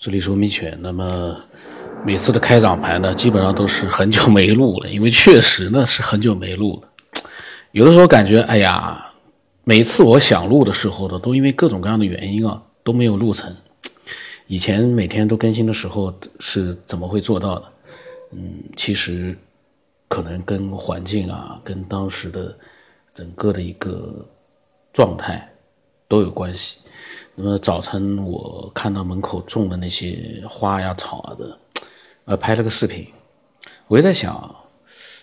这里是米犬。那么每次的开场白呢，基本上都是很久没录了，因为确实呢是很久没录了。有的时候感觉，哎呀，每次我想录的时候呢，都因为各种各样的原因啊，都没有录成。以前每天都更新的时候是怎么会做到的？嗯，其实可能跟环境啊，跟当时的整个的一个状态都有关系。那么早晨我看到门口种的那些花呀草啊的，呃，拍了个视频。我也在想，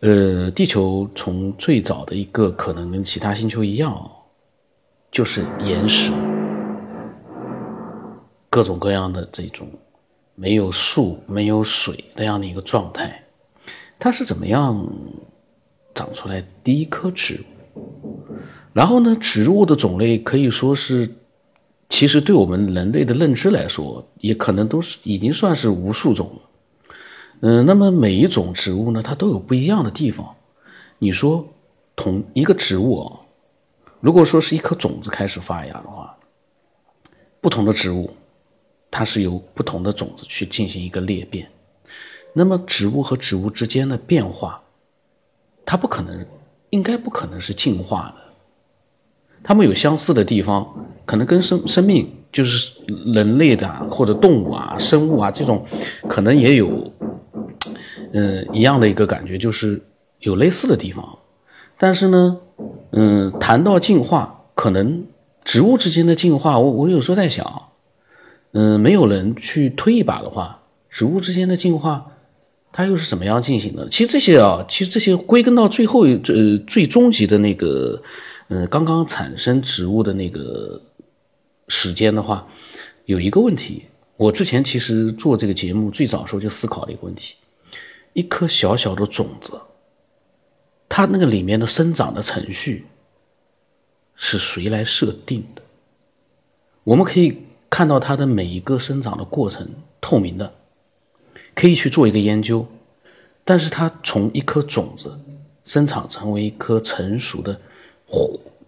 呃，地球从最早的一个可能跟其他星球一样，就是岩石，各种各样的这种没有树、没有水那样的一个状态，它是怎么样长出来第一棵植物？然后呢，植物的种类可以说是。其实，对我们人类的认知来说，也可能都是已经算是无数种了。嗯，那么每一种植物呢，它都有不一样的地方。你说，同一个植物啊，如果说是一颗种子开始发芽的话，不同的植物，它是由不同的种子去进行一个裂变。那么，植物和植物之间的变化，它不可能，应该不可能是进化的。它们有相似的地方，可能跟生生命，就是人类的或者动物啊、生物啊这种，可能也有，嗯，一样的一个感觉，就是有类似的地方。但是呢，嗯，谈到进化，可能植物之间的进化，我我有时候在想，嗯，没有人去推一把的话，植物之间的进化，它又是怎么样进行的？其实这些啊，其实这些归根到最后，呃，最终极的那个。嗯，刚刚产生植物的那个时间的话，有一个问题，我之前其实做这个节目最早时候就思考了一个问题：一颗小小的种子，它那个里面的生长的程序是谁来设定的？我们可以看到它的每一个生长的过程透明的，可以去做一个研究，但是它从一颗种子生长成为一棵成熟的。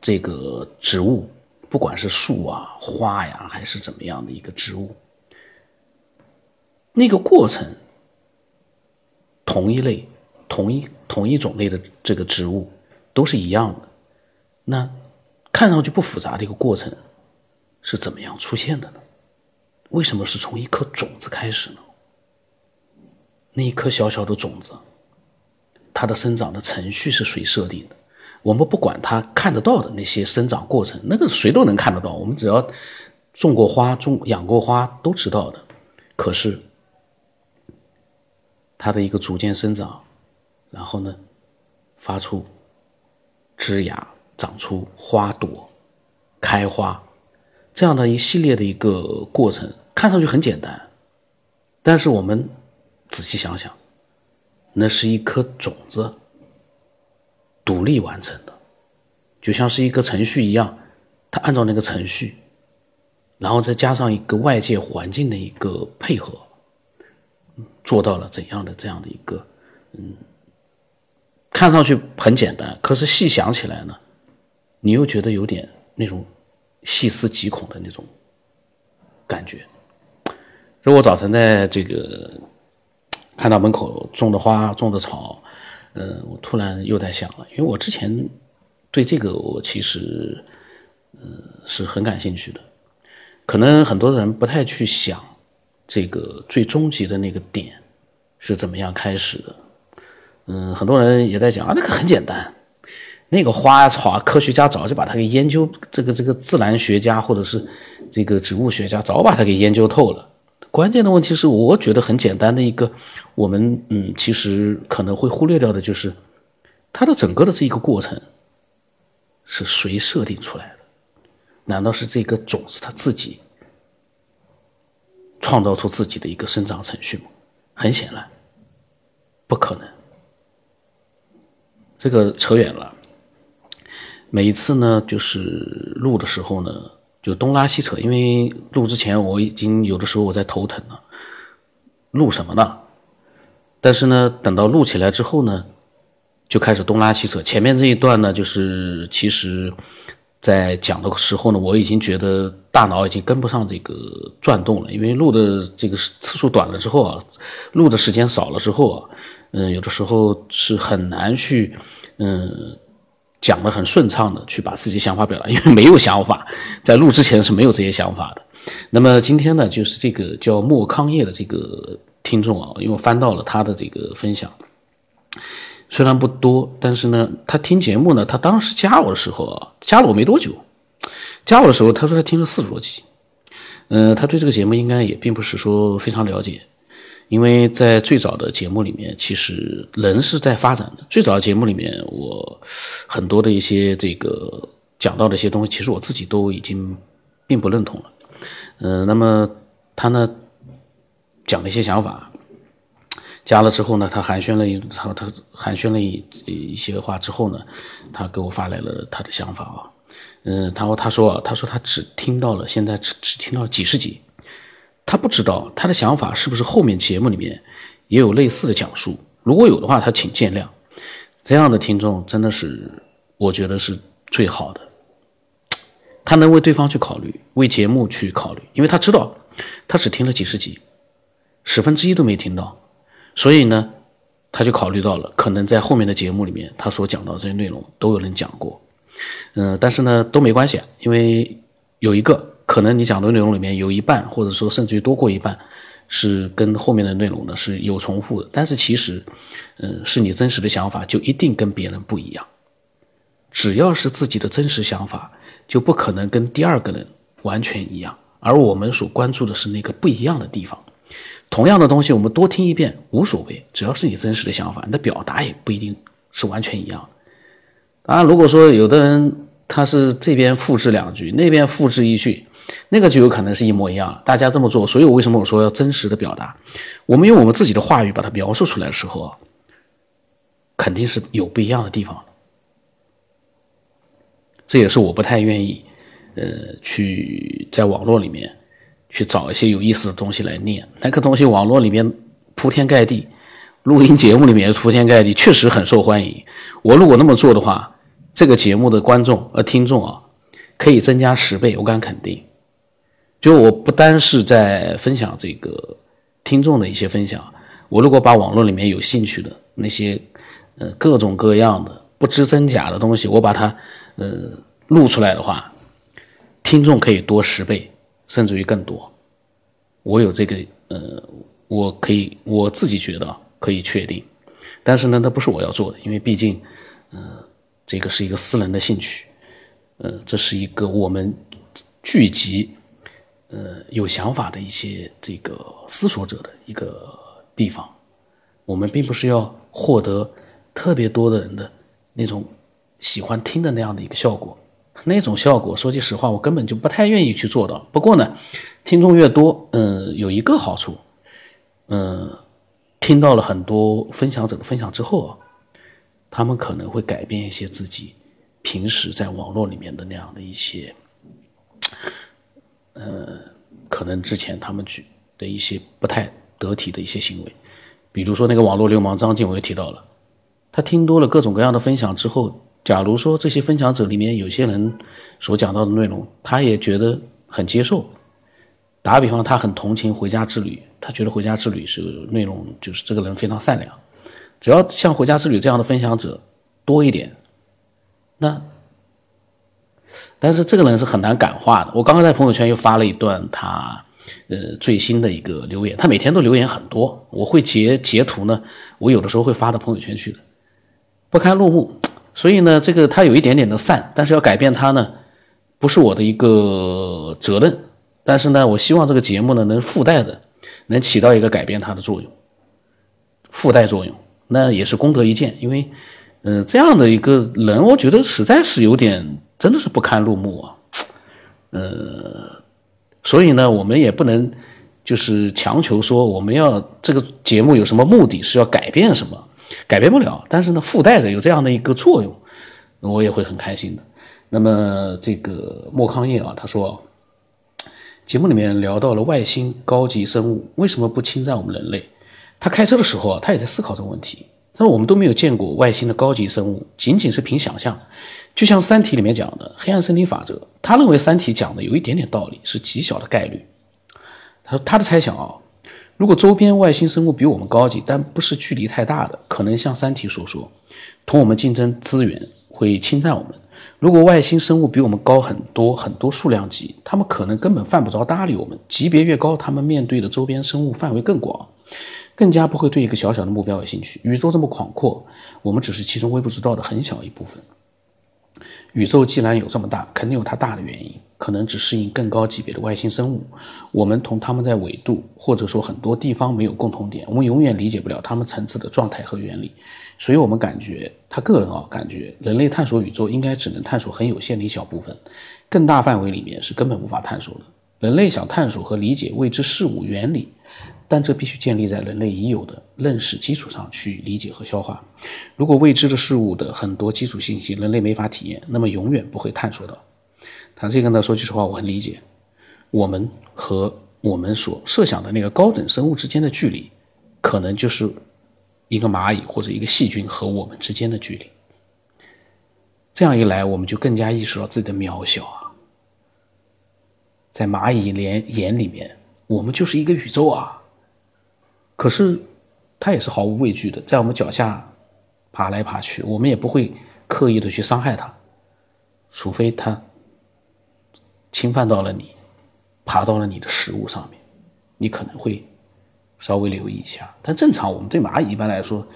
这个植物，不管是树啊、花呀，还是怎么样的一个植物，那个过程，同一类、同一同一种类的这个植物都是一样的。那看上去不复杂的一个过程，是怎么样出现的呢？为什么是从一颗种子开始呢？那一颗小小的种子，它的生长的程序是谁设定的？我们不管它看得到的那些生长过程，那个谁都能看得到。我们只要种过花、种养过花都知道的。可是它的一个逐渐生长，然后呢，发出枝芽、长出花朵、开花，这样的一系列的一个过程，看上去很简单。但是我们仔细想想，那是一颗种子。独立完成的，就像是一个程序一样，它按照那个程序，然后再加上一个外界环境的一个配合，做到了怎样的这样的一个，嗯，看上去很简单，可是细想起来呢，你又觉得有点那种细思极恐的那种感觉。所以我早晨在这个看到门口种的花、种的草。嗯，我突然又在想了，因为我之前对这个我其实嗯是很感兴趣的，可能很多人不太去想这个最终极的那个点是怎么样开始的。嗯，很多人也在讲啊，那个很简单，那个花草，科学家早就把它给研究，这个这个自然学家或者是这个植物学家早把它给研究透了。关键的问题是，我觉得很简单的一个，我们嗯，其实可能会忽略掉的就是，它的整个的这一个过程是谁设定出来的？难道是这个种子它自己创造出自己的一个生长程序吗？很显然，不可能。这个扯远了。每一次呢，就是录的时候呢。就东拉西扯，因为录之前我已经有的时候我在头疼了，录什么呢？但是呢，等到录起来之后呢，就开始东拉西扯。前面这一段呢，就是其实在讲的时候呢，我已经觉得大脑已经跟不上这个转动了，因为录的这个次数短了之后啊，录的时间少了之后啊，嗯，有的时候是很难去，嗯，讲的很顺畅的去把自己想法表达，因为没有想法，在录之前是没有这些想法的。那么今天呢，就是这个叫莫康业的这个听众啊，因为我翻到了他的这个分享。虽然不多，但是呢，他听节目呢，他当时加我的时候啊，加了我没多久，加我的时候，他说他听了四十多集，嗯，他对这个节目应该也并不是说非常了解，因为在最早的节目里面，其实人是在发展的。最早的节目里面，我很多的一些这个讲到的一些东西，其实我自己都已经并不认同了，嗯，那么他呢讲了一些想法。加了之后呢，他寒暄了一他他寒暄了一一些话之后呢，他给我发来了他的想法啊，嗯，然后他说他说他只听到了现在只只听到了几十集，他不知道他的想法是不是后面节目里面也有类似的讲述，如果有的话，他请见谅。这样的听众真的是我觉得是最好的，他能为对方去考虑，为节目去考虑，因为他知道他只听了几十集，十分之一都没听到。所以呢，他就考虑到了，可能在后面的节目里面，他所讲到这些内容都有人讲过，嗯，但是呢都没关系，因为有一个可能你讲的内容里面有一半，或者说甚至于多过一半，是跟后面的内容呢是有重复的，但是其实，嗯，是你真实的想法就一定跟别人不一样，只要是自己的真实想法，就不可能跟第二个人完全一样，而我们所关注的是那个不一样的地方。同样的东西，我们多听一遍无所谓，只要是你真实的想法，你的表达也不一定是完全一样。当然，如果说有的人他是这边复制两句，那边复制一句，那个就有可能是一模一样。大家这么做，所以我为什么我说要真实的表达？我们用我们自己的话语把它描述出来的时候，肯定是有不一样的地方这也是我不太愿意，呃，去在网络里面。去找一些有意思的东西来念，那个东西网络里面铺天盖地，录音节目里面铺天盖地，确实很受欢迎。我如果那么做的话，这个节目的观众呃听众啊，可以增加十倍，我敢肯定。就我不单是在分享这个听众的一些分享，我如果把网络里面有兴趣的那些呃各种各样的不知真假的东西，我把它呃录出来的话，听众可以多十倍。甚至于更多，我有这个呃，我可以我自己觉得可以确定，但是呢，那不是我要做的，因为毕竟，呃，这个是一个私人的兴趣，呃，这是一个我们聚集呃有想法的一些这个思索者的一个地方，我们并不是要获得特别多的人的那种喜欢听的那样的一个效果。那种效果，说句实话，我根本就不太愿意去做到。不过呢，听众越多，嗯，有一个好处，嗯，听到了很多分享者的分享之后啊，他们可能会改变一些自己平时在网络里面的那样的一些，呃，可能之前他们去的一些不太得体的一些行为，比如说那个网络流氓张静，我也提到了，他听多了各种各样的分享之后。假如说这些分享者里面有些人所讲到的内容，他也觉得很接受。打个比方，他很同情《回家之旅》，他觉得《回家之旅》是内容，就是这个人非常善良。只要像《回家之旅》这样的分享者多一点，那，但是这个人是很难感化的。我刚刚在朋友圈又发了一段他呃最新的一个留言，他每天都留言很多，我会截截图呢，我有的时候会发到朋友圈去的，不堪入目。所以呢，这个他有一点点的善，但是要改变他呢，不是我的一个责任。但是呢，我希望这个节目呢，能附带的，能起到一个改变他的作用，附带作用，那也是功德一件。因为，嗯，这样的一个人，我觉得实在是有点，真的是不堪入目啊。呃，所以呢，我们也不能就是强求说我们要这个节目有什么目的，是要改变什么。改变不了，但是呢，附带着有这样的一个作用，我也会很开心的。那么这个莫康业啊，他说，节目里面聊到了外星高级生物为什么不侵占我们人类？他开车的时候啊，他也在思考这个问题。他说我们都没有见过外星的高级生物，仅仅是凭想象，就像《三体》里面讲的黑暗森林法则，他认为《三体》讲的有一点点道理，是极小的概率。他说他的猜想啊，如果周边外星生物比我们高级，但不是距离太大的，可能像《三体》所说，同我们竞争资源会侵占我们。如果外星生物比我们高很多很多数量级，他们可能根本犯不着搭理我们。级别越高，他们面对的周边生物范围更广，更加不会对一个小小的目标有兴趣。宇宙这么广阔，我们只是其中微不足道的很小一部分。宇宙既然有这么大，肯定有它大的原因，可能只适应更高级别的外星生物。我们同他们在纬度或者说很多地方没有共同点，我们永远理解不了他们层次的状态和原理。所以，我们感觉他个人啊，感觉人类探索宇宙应该只能探索很有限的一小部分，更大范围里面是根本无法探索的。人类想探索和理解未知事物原理。但这必须建立在人类已有的认识基础上去理解和消化。如果未知的事物的很多基础信息人类没法体验，那么永远不会探索到。他这个呢，说句实话，我很理解。我们和我们所设想的那个高等生物之间的距离，可能就是一个蚂蚁或者一个细菌和我们之间的距离。这样一来，我们就更加意识到自己的渺小啊！在蚂蚁连眼里面，我们就是一个宇宙啊！可是，它也是毫无畏惧的，在我们脚下爬来爬去，我们也不会刻意的去伤害它，除非它侵犯到了你，爬到了你的食物上面，你可能会稍微留意一下。但正常，我们对蚂蚁一般来说，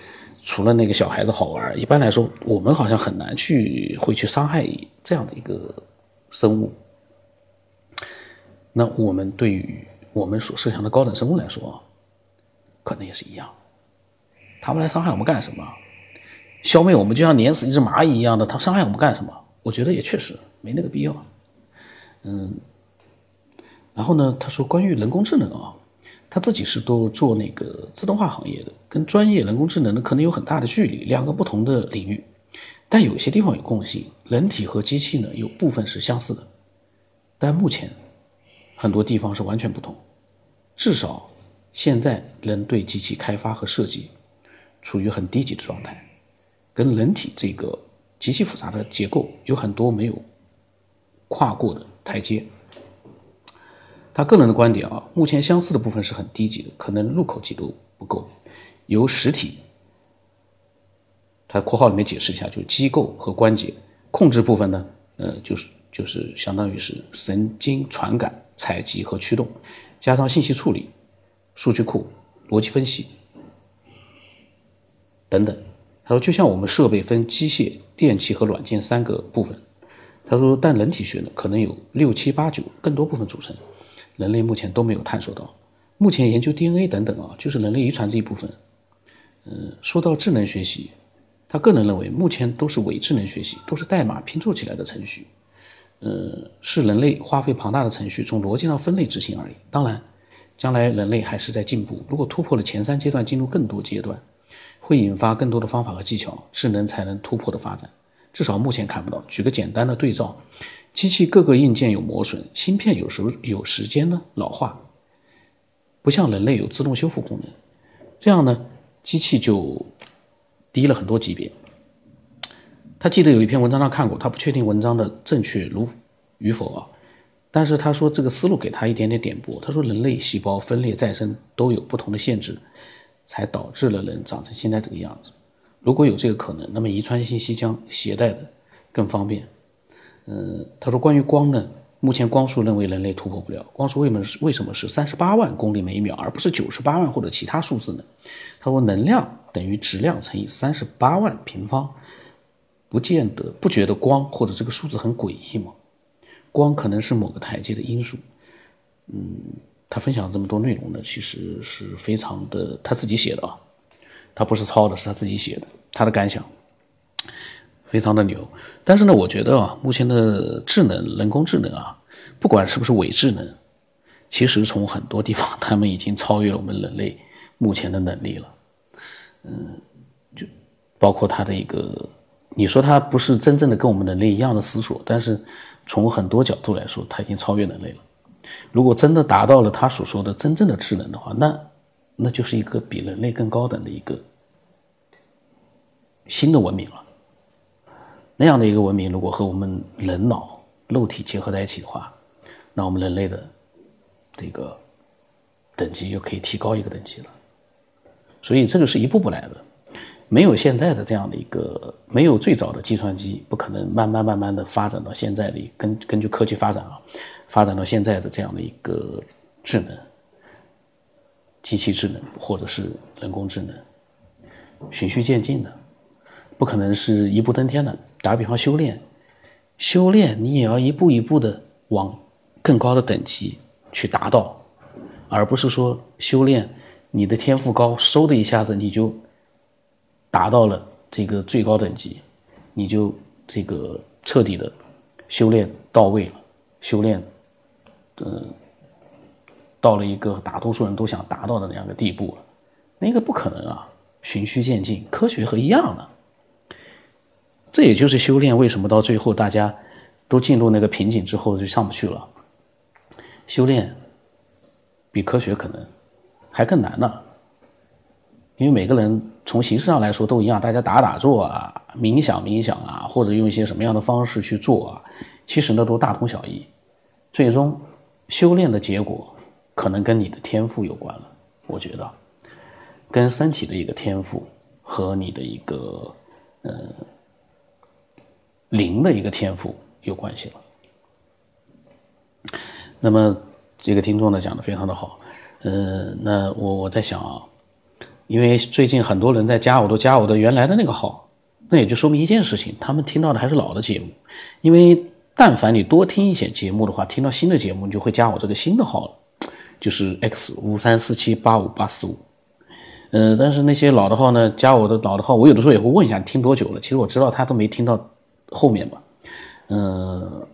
除了那个小孩子好玩，一般来说，我们好像很难去会去伤害这样的一个生物。那我们对于我们所设想的高等生物来说啊，可能也是一样，他们来伤害我们干什么？消灭我们就像碾死一只蚂蚁一样的，他伤害我们干什么？我觉得也确实没那个必要。嗯，然后呢，他说关于人工智能啊，他自己是都做那个自动化行业的，跟专业人工智能呢可能有很大的距离，两个不同的领域，但有些地方有共性，人体和机器呢有部分是相似的，但目前很多地方是完全不同，至少。现在人对机器开发和设计处于很低级的状态，跟人体这个极其复杂的结构有很多没有跨过的台阶。他个人的观点啊，目前相似的部分是很低级的，可能入口级都不够。由实体，他括号里面解释一下，就是机构和关节控制部分呢，呃，就是就是相当于是神经传感、采集和驱动，加上信息处理。数据库、逻辑分析等等，他说，就像我们设备分机械、电器和软件三个部分，他说，但人体学呢，可能有六七八九更多部分组成，人类目前都没有探索到。目前研究 DNA 等等啊，就是人类遗传这一部分。嗯，说到智能学习，他个人认为，目前都是伪智能学习，都是代码拼凑起来的程序。呃，是人类花费庞大的程序从逻辑上分类执行而已。当然。将来人类还是在进步。如果突破了前三阶段，进入更多阶段，会引发更多的方法和技巧，智能才能突破的发展。至少目前看不到。举个简单的对照，机器各个硬件有磨损，芯片有时候有时间呢老化，不像人类有自动修复功能。这样呢，机器就低了很多级别。他记得有一篇文章上看过，他不确定文章的正确如与否啊。但是他说这个思路给他一点点点拨。他说人类细胞分裂再生都有不同的限制，才导致了人长成现在这个样子。如果有这个可能，那么遗传信息将携带的更方便。嗯，他说关于光呢，目前光速认为人类突破不了。光速为什么为什么是三十八万公里每秒，而不是九十八万或者其他数字呢？他说能量等于质量乘以三十八万平方，不见得不觉得光或者这个数字很诡异吗？光可能是某个台阶的因素，嗯，他分享这么多内容呢，其实是非常的他自己写的啊，他不是抄的，是他自己写的，他的感想非常的牛。但是呢，我觉得啊，目前的智能人工智能啊，不管是不是伪智能，其实从很多地方，他们已经超越了我们人类目前的能力了。嗯，就包括他的一个，你说他不是真正的跟我们人类一样的思索，但是。从很多角度来说，它已经超越人类了。如果真的达到了他所说的真正的智能的话，那那就是一个比人类更高等的一个新的文明了。那样的一个文明，如果和我们人脑肉体结合在一起的话，那我们人类的这个等级又可以提高一个等级了。所以这个是一步步来的，没有现在的这样的一个，没有最早的计算机，不可能慢慢慢慢的发展到现在的根根据科技发展啊，发展到现在的这样的一个智能，机器智能或者是人工智能，循序渐进的，不可能是一步登天的。打个比方，修炼，修炼你也要一步一步的往更高的等级去达到，而不是说修炼你的天赋高，嗖的一下子你就达到了这个最高等级，你就这个彻底的修炼到位了，修炼，嗯，到了一个大多数人都想达到的那样的地步了，那个不可能啊，循序渐进，科学和一样的。这也就是修炼为什么到最后大家都进入那个瓶颈之后就上不去了。修炼比科学可能还更难呢，因为每个人从形式上来说都一样，大家打打坐啊、冥想冥想啊，或者用一些什么样的方式去做啊，其实呢都大同小异。最终修炼的结果可能跟你的天赋有关了，我觉得跟身体的一个天赋和你的一个嗯。灵的一个天赋有关系了。那么这个听众呢讲的非常的好，嗯，那我我在想啊，因为最近很多人在加我，都加我的原来的那个号，那也就说明一件事情，他们听到的还是老的节目。因为但凡你多听一些节目的话，听到新的节目，你就会加我这个新的号了，就是 X 五三四七八五八四五。嗯，但是那些老的号呢，加我的老的号，我有的时候也会问一下听多久了，其实我知道他都没听到。后面吧，嗯，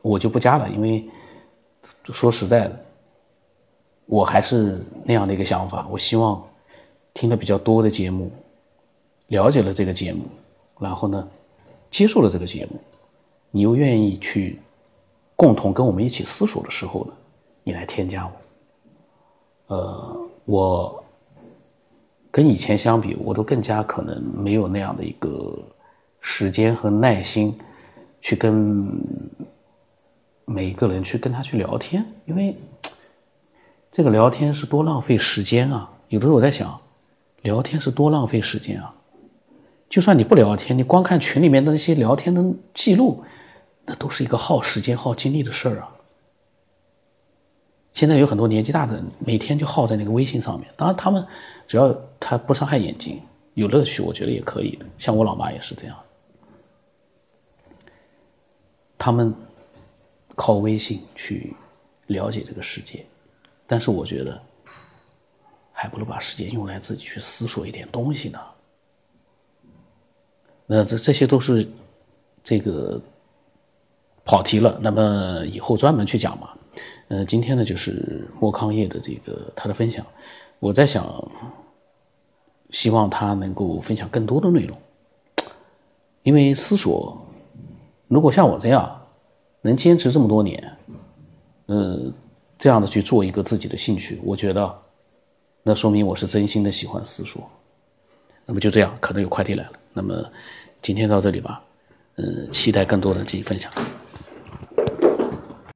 我就不加了，因为说实在的，我还是那样的一个想法。我希望听的比较多的节目，了解了这个节目，然后呢，接受了这个节目，你又愿意去共同跟我们一起思索的时候呢，你来添加我。呃，我跟以前相比，我都更加可能没有那样的一个。时间和耐心，去跟每一个人去跟他去聊天，因为这个聊天是多浪费时间啊！有的时候我在想，聊天是多浪费时间啊！就算你不聊天，你光看群里面的那些聊天的记录，那都是一个耗时间、耗精力的事儿啊！现在有很多年纪大的人，每天就耗在那个微信上面。当然，他们只要他不伤害眼睛，有乐趣，我觉得也可以的。像我老妈也是这样。他们靠微信去了解这个世界，但是我觉得还不如把时间用来自己去思索一点东西呢。那这这些都是这个跑题了，那么以后专门去讲嘛。呃，今天呢就是莫康业的这个他的分享，我在想，希望他能够分享更多的内容，因为思索。如果像我这样能坚持这么多年，嗯，这样的去做一个自己的兴趣，我觉得那说明我是真心的喜欢私塾。那么就这样，可能有快递来了。那么今天到这里吧，嗯，期待更多的进行分享。